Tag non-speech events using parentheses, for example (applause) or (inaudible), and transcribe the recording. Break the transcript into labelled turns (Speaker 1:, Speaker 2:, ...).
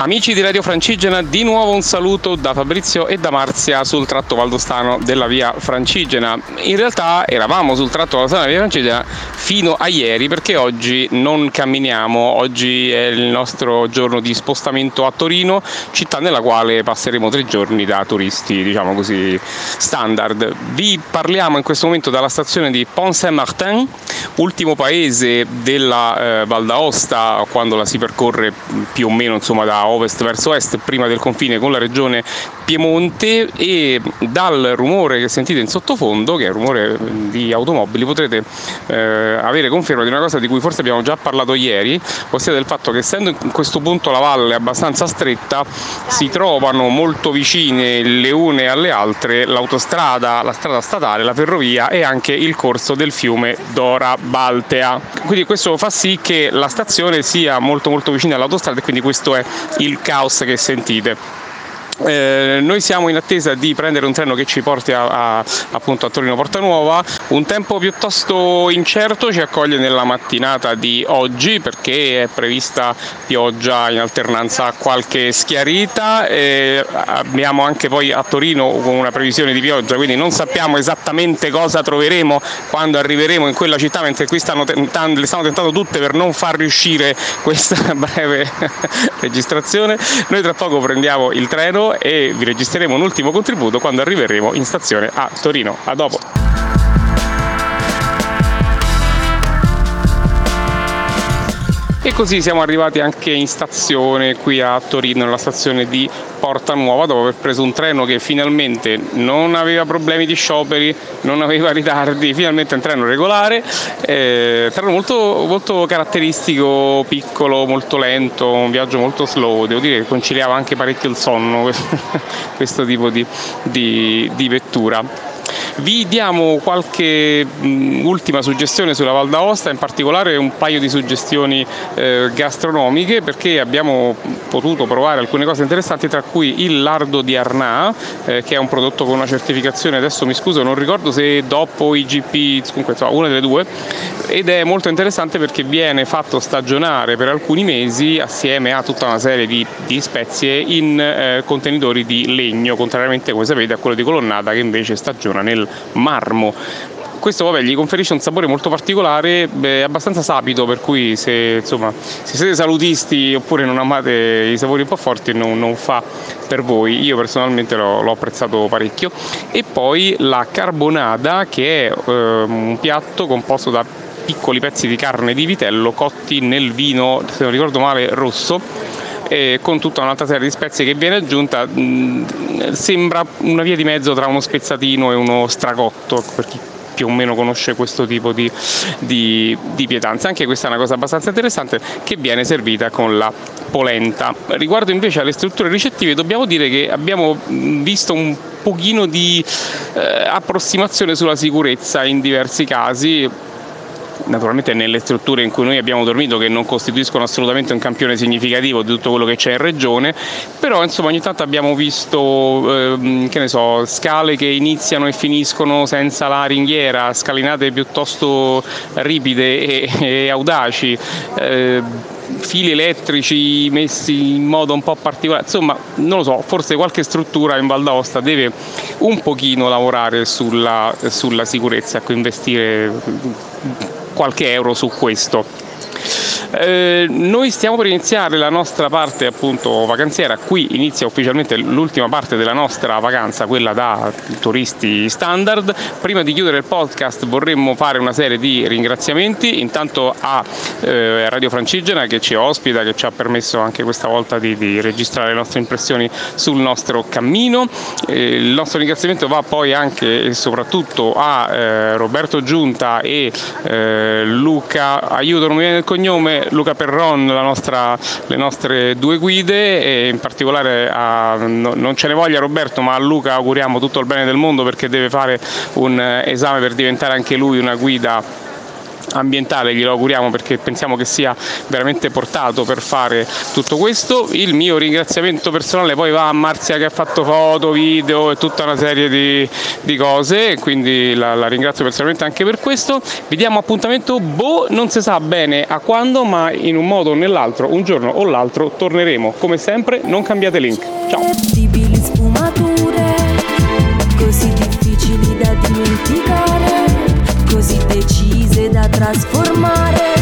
Speaker 1: Amici di Radio Francigena, di nuovo un saluto da Fabrizio e da Marzia sul tratto valdostano della via Francigena. In realtà eravamo sul tratto valdostano della via Francigena fino a ieri perché oggi non camminiamo, oggi è il nostro giorno di spostamento a Torino, città nella quale passeremo tre giorni da turisti, diciamo così, standard. Vi parliamo in questo momento dalla stazione di Pont Saint-Martin, ultimo paese della eh, Val d'Aosta quando la si percorre più o meno insomma, da ovest verso est prima del confine con la regione Piemonte e dal rumore che sentite in sottofondo, che è il rumore di automobili, potrete eh, avere conferma di una cosa di cui forse abbiamo già parlato ieri, ossia del fatto che essendo in questo punto la valle abbastanza stretta, si trovano molto vicine le une alle altre l'autostrada, la strada statale, la ferrovia e anche il corso del fiume Dora Baltea. Quindi questo fa sì che la stazione sia molto molto vicina all'autostrada e quindi questo è il caos che sentite. Eh, noi siamo in attesa di prendere un treno che ci porti a, a, appunto a Torino Porta Nuova. Un tempo piuttosto incerto ci accoglie nella mattinata di oggi perché è prevista pioggia in alternanza a qualche schiarita. Eh, abbiamo anche poi a Torino una previsione di pioggia, quindi non sappiamo esattamente cosa troveremo quando arriveremo in quella città, mentre qui stanno tentando, le stanno tentando tutte per non far riuscire questa (laughs) breve (laughs) registrazione. Noi tra poco prendiamo il treno e vi registreremo un ultimo contributo quando arriveremo in stazione a Torino. A dopo! E così siamo arrivati anche in stazione qui a Torino, nella stazione di Porta Nuova, dopo aver preso un treno che finalmente non aveva problemi di scioperi, non aveva ritardi, finalmente un treno regolare, eh, treno molto, molto caratteristico, piccolo, molto lento, un viaggio molto slow, devo dire che conciliava anche parecchio il sonno (laughs) questo tipo di, di, di vettura. Vi diamo qualche mh, ultima suggestione sulla Val d'Aosta, in particolare un paio di suggestioni eh, gastronomiche perché abbiamo potuto provare alcune cose interessanti tra cui il lardo di Arnà eh, che è un prodotto con una certificazione, adesso mi scuso non ricordo se DOP o IGP, comunque insomma, una delle due ed è molto interessante perché viene fatto stagionare per alcuni mesi assieme a tutta una serie di, di spezie in eh, contenitori di legno, contrariamente come sapete a quello di colonnata che invece stagiona nel marmo questo vabbè, gli conferisce un sapore molto particolare, è abbastanza sapido, per cui se, insomma, se, siete salutisti oppure non amate i sapori un po' forti non, non fa per voi, io personalmente l'ho, l'ho, apprezzato parecchio. E poi la carbonada che è eh, un piatto composto da piccoli pezzi di carne di vitello cotti nel vino, se non ricordo male, rosso eh, con tutta un'altra serie di spezie che viene aggiunta, mh, sembra una via di mezzo tra uno spezzatino e uno stracotto, per chi più o meno conosce questo tipo di, di, di, pietanza. Anche questa è una cosa abbastanza interessante che viene servita con la polenta. Riguardo invece alle strutture ricettive dobbiamo dire che abbiamo visto un pochino di eh, approssimazione sulla sicurezza in diversi casi naturalmente nelle strutture in cui noi abbiamo dormito che non costituiscono assolutamente un campione significativo di tutto quello che c'è in regione, però insomma ogni tanto abbiamo visto ehm, che ne so, scale che iniziano e finiscono senza la ringhiera, scalinate piuttosto ripide e, e audaci. Eh, fili elettrici messi in modo un po' particolare, insomma non lo so, forse qualche struttura in Val d'Aosta deve un pochino lavorare sulla, sulla sicurezza, ecco, investire qualche euro su questo. Eh, noi stiamo per iniziare la nostra parte appunto vacanziera, qui inizia ufficialmente l'ultima parte della nostra vacanza, quella da turisti standard. Prima di chiudere il podcast vorremmo fare una serie di ringraziamenti, intanto a eh, Radio Francigena che ci ospita, che ci ha permesso anche questa volta di, di registrare le nostre impressioni sul nostro cammino. Eh, il nostro ringraziamento va poi anche e soprattutto a eh, Roberto Giunta e eh, Luca, aiuto non mi viene il cognome, Luca Perron nostra, le nostre due guide e in particolare a, no, non ce ne voglia Roberto ma a Luca auguriamo tutto il bene del mondo perché deve fare un esame per diventare anche lui una guida ambientale, glielo auguriamo perché pensiamo che sia veramente portato per fare tutto questo. Il mio ringraziamento personale poi va a Marzia che ha fatto foto, video e tutta una serie di, di cose, quindi la, la, ringrazio personalmente anche per questo. Vi diamo appuntamento, boh, non si sa bene a quando, ma in un modo o nell'altro, un giorno o l'altro, torneremo. Come sempre, non cambiate link. Ciao!
Speaker 2: Così decise da trasformare